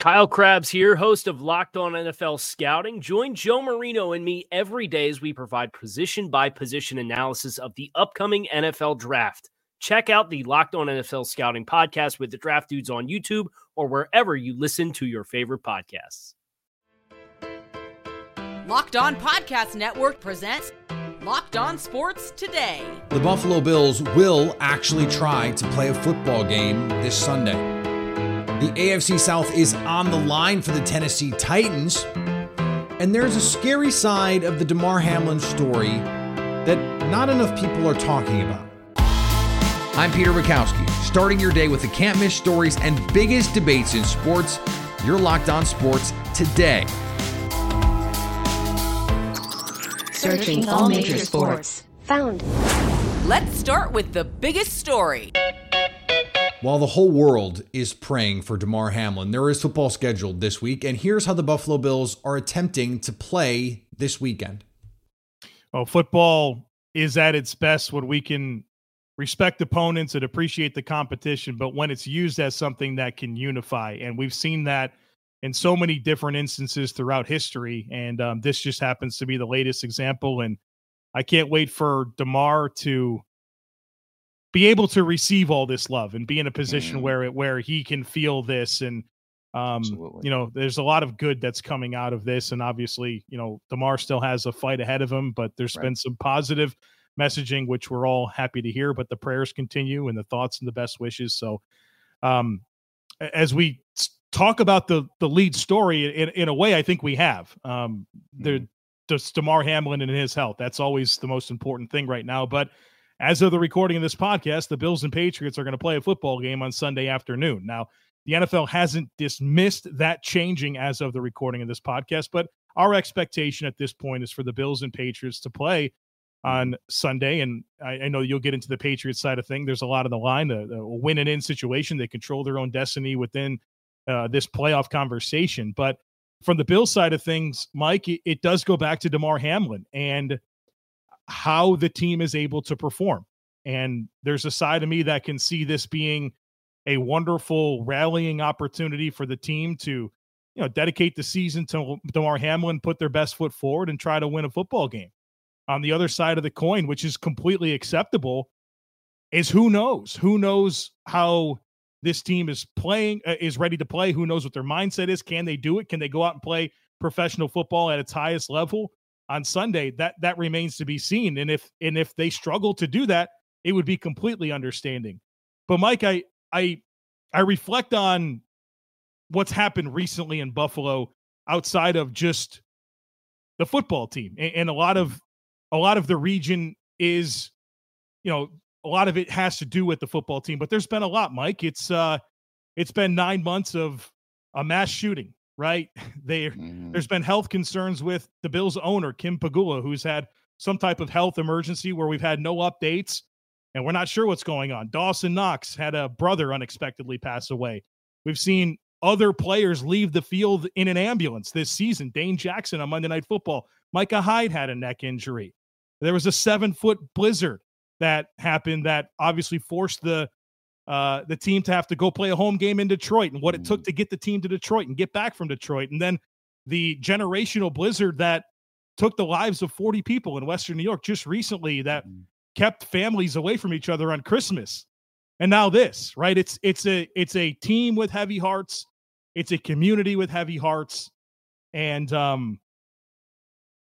Kyle Crabbs here, host of Locked On NFL Scouting. Join Joe Marino and me every day as we provide position by position analysis of the upcoming NFL draft. Check out the Locked On NFL Scouting podcast with the draft dudes on YouTube or wherever you listen to your favorite podcasts. Locked On Podcast Network presents Locked On Sports Today. The Buffalo Bills will actually try to play a football game this Sunday. The AFC South is on the line for the Tennessee Titans. And there's a scary side of the Damar Hamlin story that not enough people are talking about. I'm Peter Bukowski, starting your day with the can't miss stories and biggest debates in sports. You're locked on sports today. Searching all major sports. Found. Let's start with the biggest story. While the whole world is praying for Damar Hamlin, there is football scheduled this week, and here's how the Buffalo Bills are attempting to play this weekend. Well, football is at its best when we can respect opponents and appreciate the competition, but when it's used as something that can unify. And we've seen that in so many different instances throughout history. And um, this just happens to be the latest example. And I can't wait for Damar to be able to receive all this love and be in a position mm. where it where he can feel this and um Absolutely. you know there's a lot of good that's coming out of this and obviously you know Damar still has a fight ahead of him but there's right. been some positive messaging which we're all happy to hear but the prayers continue and the thoughts and the best wishes so um as we talk about the the lead story in, in a way I think we have um mm. there just Damar Hamlin and his health that's always the most important thing right now but as of the recording of this podcast, the Bills and Patriots are going to play a football game on Sunday afternoon. Now, the NFL hasn't dismissed that changing as of the recording of this podcast, but our expectation at this point is for the Bills and Patriots to play on Sunday. And I, I know you'll get into the Patriots side of thing. There's a lot of the line, a win and in situation. They control their own destiny within uh, this playoff conversation. But from the Bills side of things, Mike, it, it does go back to Damar Hamlin. And how the team is able to perform. And there's a side of me that can see this being a wonderful rallying opportunity for the team to, you know, dedicate the season to Damar Hamlin, put their best foot forward, and try to win a football game. On the other side of the coin, which is completely acceptable, is who knows? Who knows how this team is playing, uh, is ready to play? Who knows what their mindset is? Can they do it? Can they go out and play professional football at its highest level? On Sunday, that that remains to be seen. And if and if they struggle to do that, it would be completely understanding. But Mike, I I I reflect on what's happened recently in Buffalo outside of just the football team. And, and a lot of a lot of the region is, you know, a lot of it has to do with the football team, but there's been a lot, Mike. It's uh it's been nine months of a mass shooting right? They, mm-hmm. There's been health concerns with the Bills owner, Kim Pegula, who's had some type of health emergency where we've had no updates and we're not sure what's going on. Dawson Knox had a brother unexpectedly pass away. We've seen other players leave the field in an ambulance this season. Dane Jackson on Monday Night Football. Micah Hyde had a neck injury. There was a seven foot blizzard that happened that obviously forced the uh, the team to have to go play a home game in Detroit and what it took mm. to get the team to Detroit and get back from Detroit. And then the generational blizzard that took the lives of 40 people in Western New York just recently that mm. kept families away from each other on Christmas. And now this, right? It's it's a it's a team with heavy hearts. It's a community with heavy hearts. And um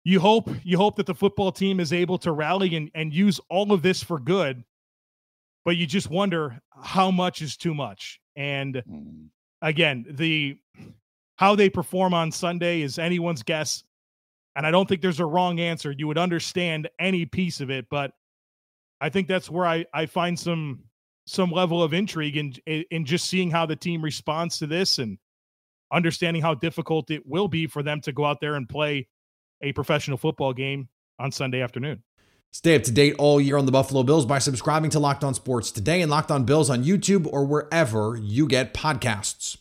you hope you hope that the football team is able to rally and, and use all of this for good but you just wonder how much is too much. And mm. again, the how they perform on Sunday is anyone's guess. And I don't think there's a wrong answer. You would understand any piece of it, but I think that's where I, I find some some level of intrigue in in just seeing how the team responds to this and understanding how difficult it will be for them to go out there and play a professional football game on Sunday afternoon. Stay up to date all year on the Buffalo Bills by subscribing to Locked On Sports today and Locked On Bills on YouTube or wherever you get podcasts.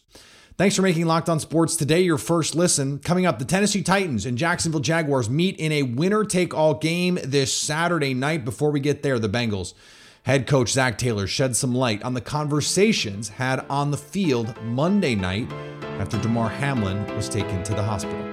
Thanks for making Locked On Sports today your first listen. Coming up, the Tennessee Titans and Jacksonville Jaguars meet in a winner take all game this Saturday night. Before we get there, the Bengals head coach Zac Taylor shed some light on the conversations had on the field Monday night after Damar Hamlin was taken to the hospital.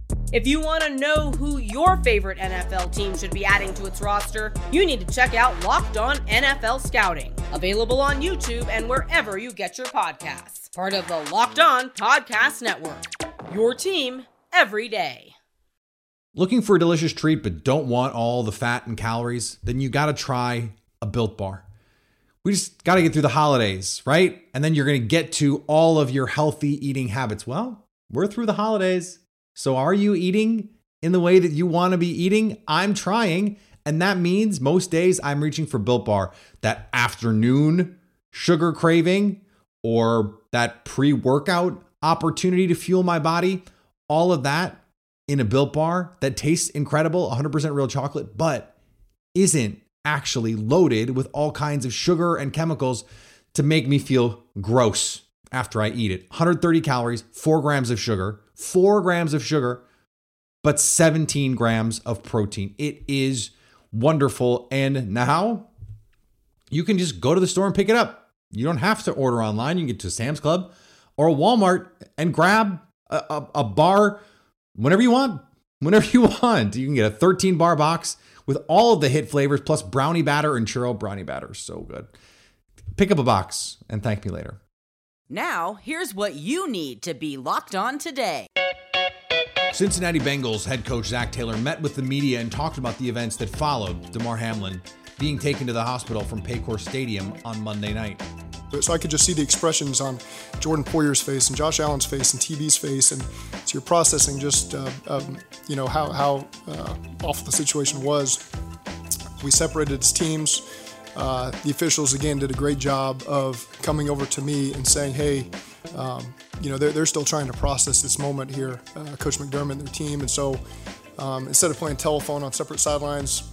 If you want to know who your favorite NFL team should be adding to its roster, you need to check out Locked On NFL Scouting, available on YouTube and wherever you get your podcasts. Part of the Locked On Podcast Network. Your team every day. Looking for a delicious treat but don't want all the fat and calories? Then you got to try a Built Bar. We just got to get through the holidays, right? And then you're going to get to all of your healthy eating habits. Well, we're through the holidays. So, are you eating in the way that you want to be eating? I'm trying. And that means most days I'm reaching for Built Bar, that afternoon sugar craving or that pre workout opportunity to fuel my body. All of that in a Built Bar that tastes incredible, 100% real chocolate, but isn't actually loaded with all kinds of sugar and chemicals to make me feel gross after I eat it. 130 calories, four grams of sugar, four grams of sugar, but 17 grams of protein. It is wonderful. And now you can just go to the store and pick it up. You don't have to order online. You can get to Sam's Club or Walmart and grab a, a, a bar whenever you want. Whenever you want. You can get a 13 bar box with all of the hit flavors plus brownie batter and churro brownie batter. So good. Pick up a box and thank me later. Now, here's what you need to be locked on today. Cincinnati Bengals head coach Zac Taylor met with the media and talked about the events that followed Damar Hamlin being taken to the hospital from Paycor Stadium on Monday night. So I could just see the expressions on Jordan Poyer's face and Josh Allen's face and TB's face, and so you're processing just uh, um, you know how how uh, awful the situation was. We separated as teams. Uh, the officials again did a great job of coming over to me and saying, "Hey, um, you know they're, they're still trying to process this moment here, uh, Coach McDermott and their team." And so um, instead of playing telephone on separate sidelines,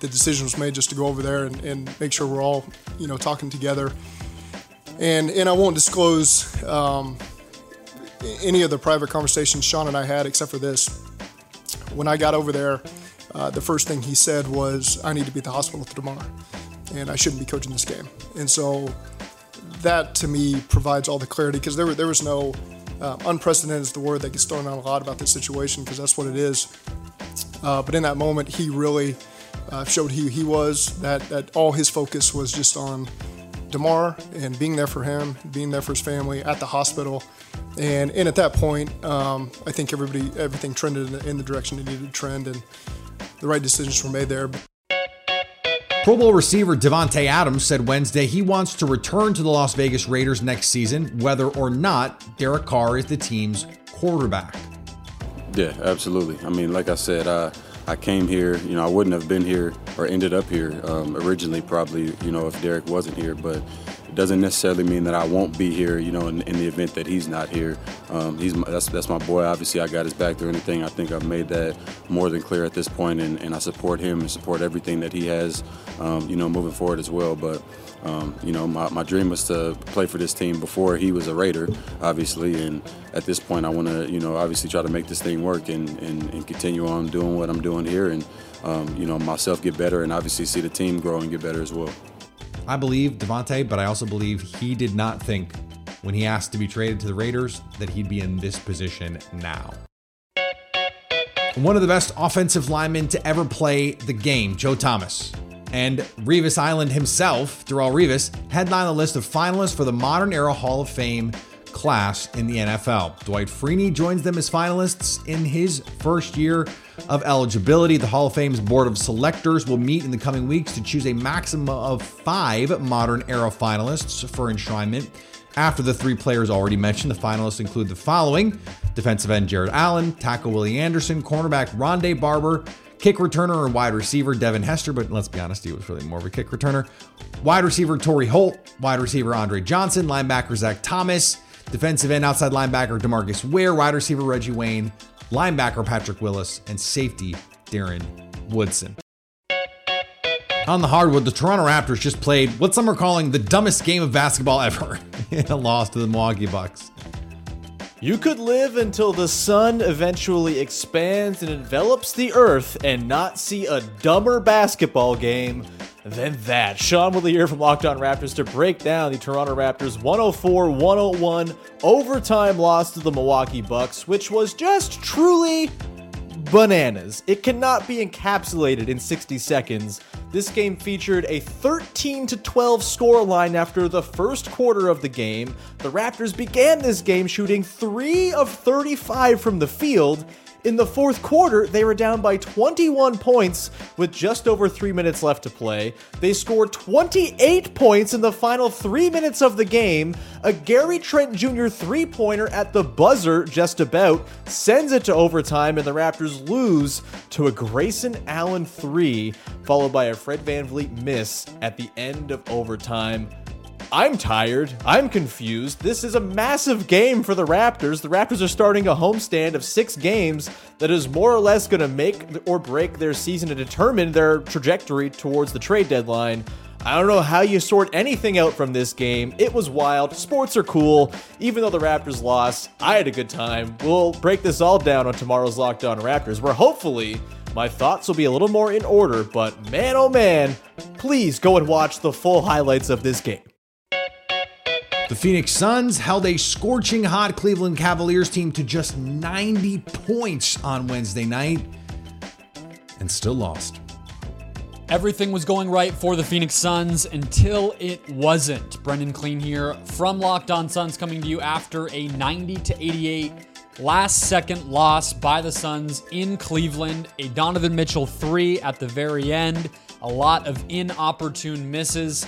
the decision was made just to go over there and, and make sure we're all you know talking together. And and I won't disclose um, any of the private conversations Sean and I had except for this. When I got over there, uh, the first thing he said was, "I need to be at the hospital tomorrow." And I shouldn't be coaching this game. And so that to me provides all the clarity because there, there was no uh, unprecedented is the word that gets thrown out a lot about this situation because that's what it is. Uh, but in that moment, he really uh, showed who he was. That that all his focus was just on Damar and being there for him, being there for his family at the hospital. And and at that point, um, I think everybody everything trended in the, in the direction it needed to trend, and the right decisions were made there. Pro Bowl receiver Davante Adams said Wednesday he wants to return to the Las Vegas Raiders next season, whether or not Derek Carr is the team's quarterback. Yeah, absolutely. I mean, like I said, uh, I came here. You know, I wouldn't have been here or ended up here um, originally, probably. You know, if Derek wasn't here, but doesn't necessarily mean that I won't be here. You know, in, in the event that he's not here, um, he's my, that's that's my boy. Obviously, I got his back through anything. I think I've made that more than clear at this point, and, and I support him and support everything that he has. Um, you know, moving forward as well. But um, you know, my, my dream was to play for this team before he was a Raider, obviously. And at this point, I want to, you know, obviously try to make this thing work and, and, and continue on doing what I'm doing here and, um, you know, myself get better and obviously see the team grow and get better as well. I believe Davante, but I also believe he did not think when he asked to be traded to the Raiders that he'd be in this position now. One of the best offensive linemen to ever play the game, Joe Thomas, And Revis Island himself, Darrelle Revis, headlined the list of finalists for the Modern Era Hall of Fame class in the NFL. Dwight Freeney joins them as finalists in his first year of eligibility. The Hall of Fame's board of selectors will meet in the coming weeks to choose a maximum of five modern era finalists for enshrinement. After the three players already mentioned, the finalists include the following defensive end Jared Allen, tackle Willie Anderson, cornerback Rondé Barber, kick returner and wide receiver Devin Hester, but let's be honest, he was really more of a kick returner. Wide receiver Torry Holt, wide receiver Andre Johnson, linebacker Zach Thomas, defensive end outside linebacker Demarcus Ware, wide receiver Reggie Wayne, linebacker Patrick Willis, and safety Darren Woodson. On the hardwood, the Toronto Raptors just played what some are calling the dumbest game of basketball ever in a loss to the Milwaukee Bucks. You could live until the sun eventually expands and envelops the earth and not see a dumber basketball game than that. Sean Woodley here from Locked On Raptors to break down the Toronto Raptors 104 101 overtime loss to the Milwaukee Bucks, which was just truly bananas. It cannot be encapsulated in 60 seconds. This game featured a 13 to 12 scoreline after the first quarter of the game. The Raptors began this game shooting 3 of 35 from the field in the fourth quarter, they were down by 21 points with just over three minutes left to play. They scored 28 points in the final three minutes of the game. A Gary Trent Jr. three pointer at the buzzer, just about, sends it to overtime, and the Raptors lose to a Grayson Allen three, followed by a Fred VanVleet miss at the end of overtime. I'm tired. I'm confused. This is a massive game for the Raptors. The Raptors are starting a homestand of six games that is more or less going to make or break their season and determine their trajectory towards the trade deadline. I don't know how you sort anything out from this game. It was wild. Sports are cool. Even though the Raptors lost, I had a good time. We'll break this all down on tomorrow's Locked On Raptors, where hopefully my thoughts will be a little more in order. But man, oh man, please go and watch the full highlights of this game. The Phoenix Suns held a scorching hot Cleveland Cavaliers team to just 90 points on Wednesday night and still lost. Everything was going right for the Phoenix Suns until it wasn't. Brendon Kleen here from Locked On Suns coming to you after a 90 to 88 last second loss by the Suns in Cleveland. A Donovan Mitchell 3 at the very end. A lot of inopportune misses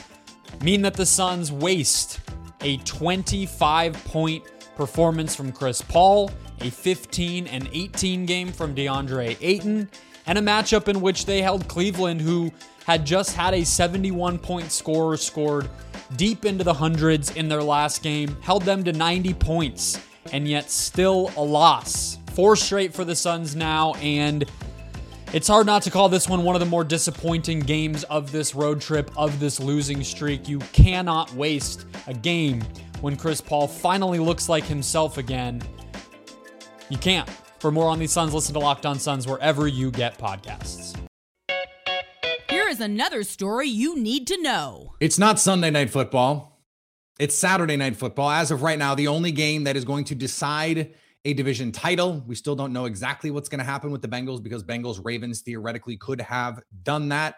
mean that the Suns waste a 25 point performance from Chris Paul, a 15 and 18 game from DeAndre Ayton, and a matchup in which they held Cleveland, who had just had a 71 point scorer scored deep into the hundreds in their last game, held them to 90 points, and yet still a loss. Four straight for the Suns now, and it's hard not to call this one one of the more disappointing games of this road trip, of this losing streak. You cannot waste a game when Chris Paul finally looks like himself again. You can't. For more on these Suns, listen to Locked On Suns wherever you get podcasts. Here is another story you need to know. It's not Sunday night football. It's Saturday night football. As of right now, the only game that is going to decide a division title. We still don't know exactly what's going to happen with the Bengals because Bengals Ravens theoretically could have done that.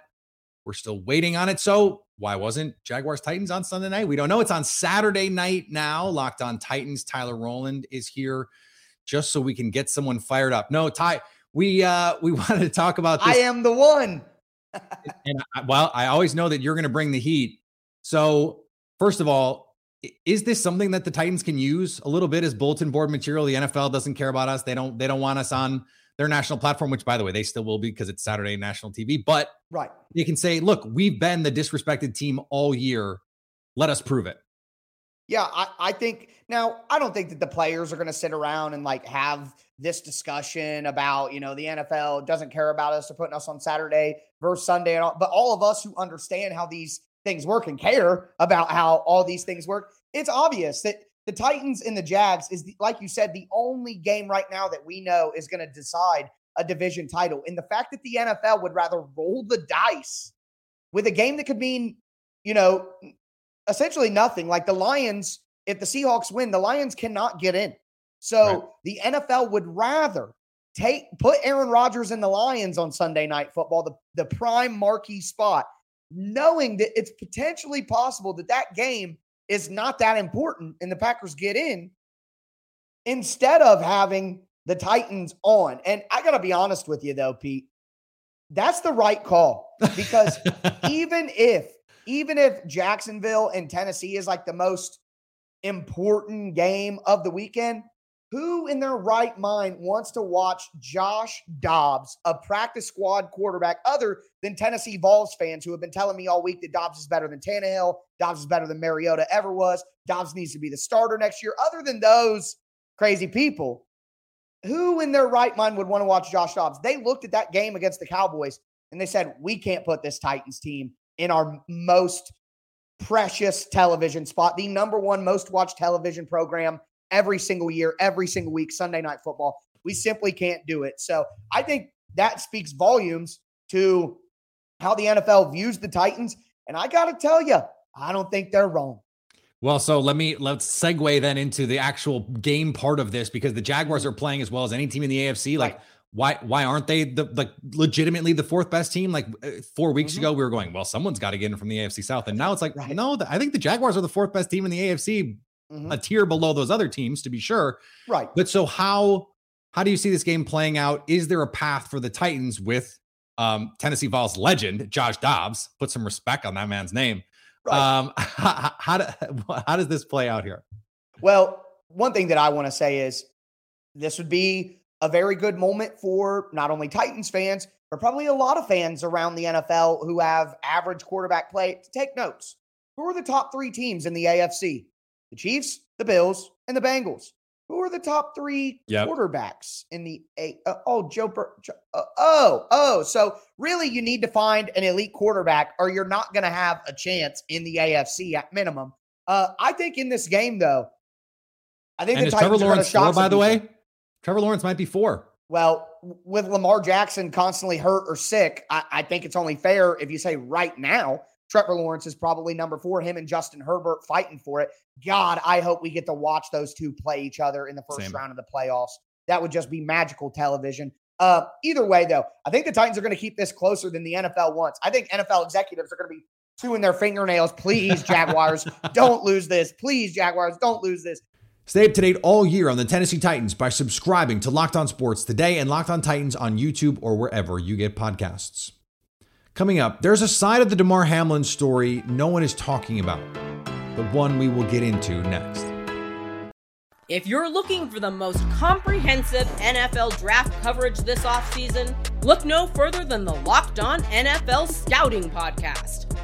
We're still waiting on it. So why wasn't Jaguars Titans on Sunday night? We don't know. It's on Saturday night now. Locked on Titans. Tyler Rowland is here just so we can get someone fired up. No, Ty, we uh we wanted to talk about this. I am the one. and I, well, I always know that you're going to bring the heat. So, first of all, is this something that the Titans can use a little bit as bulletin board material? The NFL doesn't care about us. They don't they don't want us on their national platform, which by the way, they still will be because it's Saturday national TV. But right. They can say, look, we've been the disrespected team all year. Let us prove it. Yeah, I, I think now I don't think that the players are going to sit around and like have this discussion about, you know, the NFL doesn't care about us. They're putting us on Saturday versus Sunday and all, but all of us who understand how these things work and care about how all these things work, it's obvious that the Titans and the Jags is, the, like you said, the only game right now that we know is going to decide a division title. And the fact that the NFL would rather roll the dice with a game that could mean, you know, essentially nothing. Like the Lions, if the Seahawks win, the Lions cannot get in. So right. the NFL would rather take put Aaron Rodgers and the Lions on Sunday night football, the, the prime marquee spot, knowing that it's potentially possible that that game is not that important and the Packers get in instead of having the Titans on. And I got to be honest with you, though, Pete, that's the right call because even if, even if Jacksonville and Tennessee is like the most important game of the weekend, who in their right mind wants to watch Josh Dobbs, a practice squad quarterback, other than Tennessee Vols fans who have been telling me all week that Dobbs is better than Tannehill, Dobbs is better than Mariota ever was, Dobbs needs to be the starter next year. Other than those crazy people, who in their right mind would want to watch Josh Dobbs? They looked at that game against the Cowboys and they said, we can't put this Titans team in our most precious television spot, the number one most watched television program every single year, every single week, Sunday night football. We simply can't do it. So I think that speaks volumes to how the NFL views the Titans. And I got to tell you, I don't think they're wrong. Well, so let me let's segue then into the actual game part of this because the Jaguars are playing as well as any team in the AFC. Like, right. why why aren't they the like legitimately the fourth best team? Like uh, four weeks mm-hmm. ago, we were going, well, someone's got to get in from the AFC South, and now it's like, right. no, I think the Jaguars are the fourth best team in the AFC mm-hmm. a tier below those other teams to be sure. Right. But so how how do you see this game playing out? Is there a path for the Titans with um, Tennessee Vols legend Josh Dobbs? Put some respect on that man's name. Right. Um, how, how, do, how does this play out here? Well, one thing that I want to say is this would be a very good moment for not only Titans fans, but probably a lot of fans around the NFL who have average quarterback play to take notes. Who are the top three teams in the AFC? The Chiefs, the Bills, and the Bengals. Who are the top three yep. quarterbacks in the eight? Uh, oh, Joe. Bur- uh, oh, oh. So really, you need to find an elite quarterback, or you're not going to have a chance in the AFC at minimum. Uh, I think in this game, though, I think and the Trevor Lawrence four, by the way. Trevor Lawrence might be four. Well, with Lamar Jackson constantly hurt or sick, I, I think it's only fair if you say right now Trevor Lawrence is probably number four. Him and Justin Herbert fighting for it. God, I hope we get to watch those two play each other in the first Same. round of the playoffs. That would just be magical television. Uh, either way, though, I think the Titans are going to keep this closer than the NFL wants. I think NFL executives are going to be chewing their fingernails. Please, Jaguars, don't lose this. Please, Jaguars, don't lose this. Stay up to date all year on the Tennessee Titans by subscribing to Locked On Sports today and Locked On Titans on YouTube or wherever you get podcasts. Coming up, there's a side of the Damar Hamlin story no one is talking about, the one we will get into next. If you're looking for the most comprehensive NFL draft coverage this offseason, look no further than the Locked On NFL Scouting Podcast.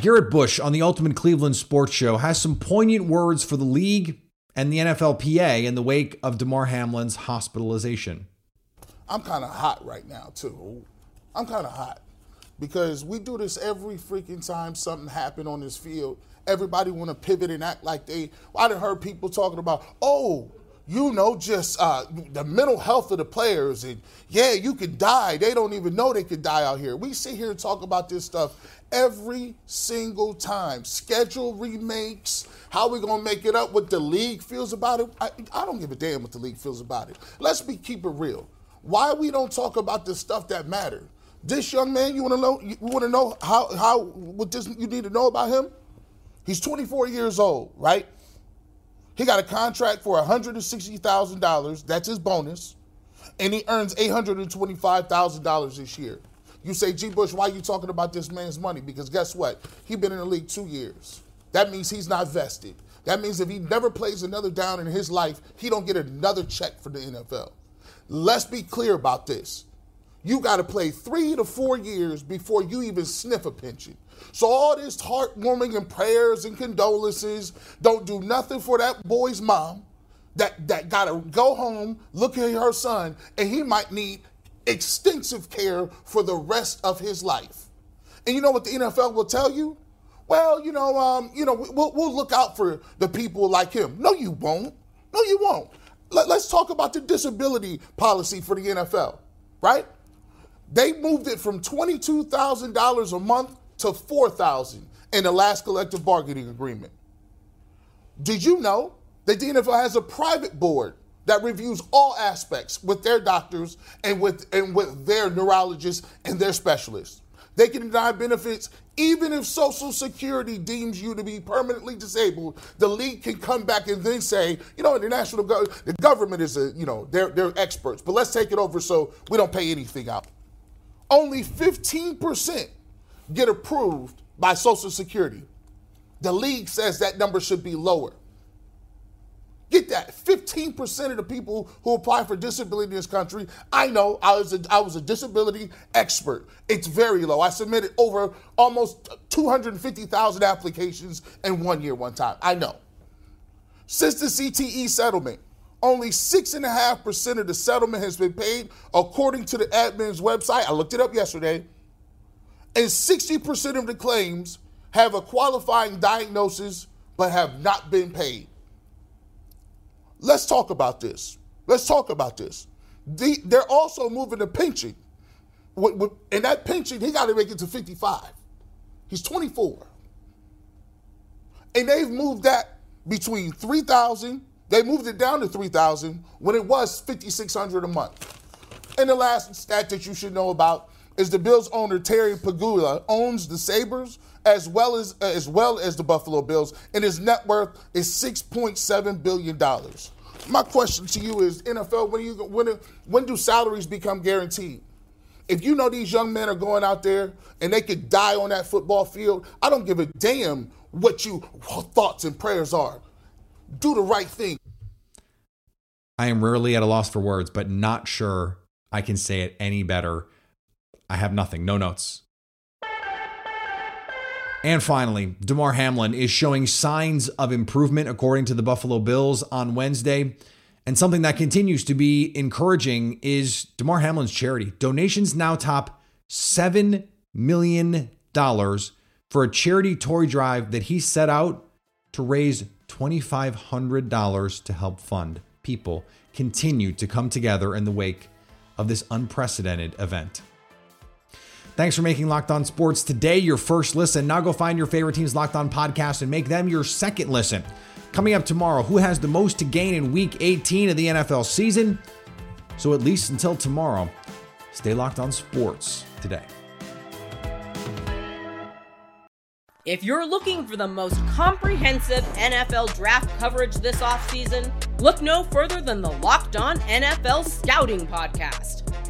Garrett Bush on the Ultimate Cleveland Sports Show has some poignant words for the league and the NFLPA in the wake of Damar Hamlin's hospitalization. I'm kind of hot right now, too. I'm kind of hot because we do this every freaking time something happened on this field. Everybody want to pivot and act like they. I done heard people talking about, oh, you know, just uh, the mental health of the players, and yeah, you could die. They don't even know they could die out here. We sit here and talk about this stuff every single time. Schedule remakes, how we gonna make it up, what the league feels about it. I, I don't give a damn what the league feels about it. Let's be keep it real. Why we don't talk about the stuff that matters? This young man, you want to know? You want to know how how what this you need to know about him? He's 24 years old, right? He got a contract for $160,000. That's his bonus, and he earns $825,000 this year. You say, G. Bush, why are you talking about this man's money? Because guess what? He's been in the league two years. That means he's not vested. That means if he never plays another down in his life, he don't get another check for the NFL. Let's be clear about this. You got to play three to four years before you even sniff a pension. So all this heartwarming and prayers and condolences don't do nothing for that boy's mom that, that got to go home, look at her son, and he might need extensive care for the rest of his life. And you know what the NFL will tell you? Well, you know, um, you know, we'll, we'll look out for the people like him. No, you won't. No, you won't. Let, let's talk about the disability policy for the NFL, right? They moved it from $22,000 a month to 4000 in the last collective bargaining agreement. Did you know that the NFL has a private board that reviews all aspects with their doctors and with and with their neurologists and their specialists? They can deny benefits even if Social Security deems you to be permanently disabled. The league can come back and then say, you know, the national go- the government is a, you know, they're they're experts, but let's take it over so we don't pay anything out. Only 15% get approved by Social Security. The league says that number should be lower. Get that. 15% of the people who apply for disability in this country, I know I was a, I was a disability expert. It's very low. I submitted over almost 250,000 applications in one year, one time. I know. Since the CTE settlement, only 6.5% of the settlement has been paid according to the admin's website. I looked it up yesterday. And 60% of the claims have a qualifying diagnosis but have not been paid. Let's talk about this. Let's talk about this. The, they're also moving the pension. And that pension, he got to make it to 55. He's 24. And they've moved that between 3,000, they moved it down to 3,000 when it was 5,600 a month. And the last stat that you should know about is the Bills owner Terry Pegula owns the Sabres as well as uh, as well as the Buffalo Bills, and his net worth is 6.7 billion dollars. My question to you is, NFL, when you when when do salaries become guaranteed? If you know these young men are going out there and they could die on that football field, I don't give a damn what your thoughts and prayers are. Do the right thing. I am rarely at a loss for words, but not sure I can say it any better. I have nothing, no notes. And finally, Damar Hamlin is showing signs of improvement according to the Buffalo Bills on Wednesday. And something that continues to be encouraging is Damar Hamlin's charity. Donations now top $7 million for a charity toy drive that he set out to raise $2,500 to help fund. People continue to come together in the wake of this unprecedented event. Thanks for making Locked On Sports today your first listen. Now go find your favorite team's Locked On podcast and make them your second listen. Coming up tomorrow, who has the most to gain in week 18 of the NFL season? So at least until tomorrow, stay locked on sports today. If you're looking for the most comprehensive NFL draft coverage this offseason, look no further than the Locked On NFL Scouting Podcast.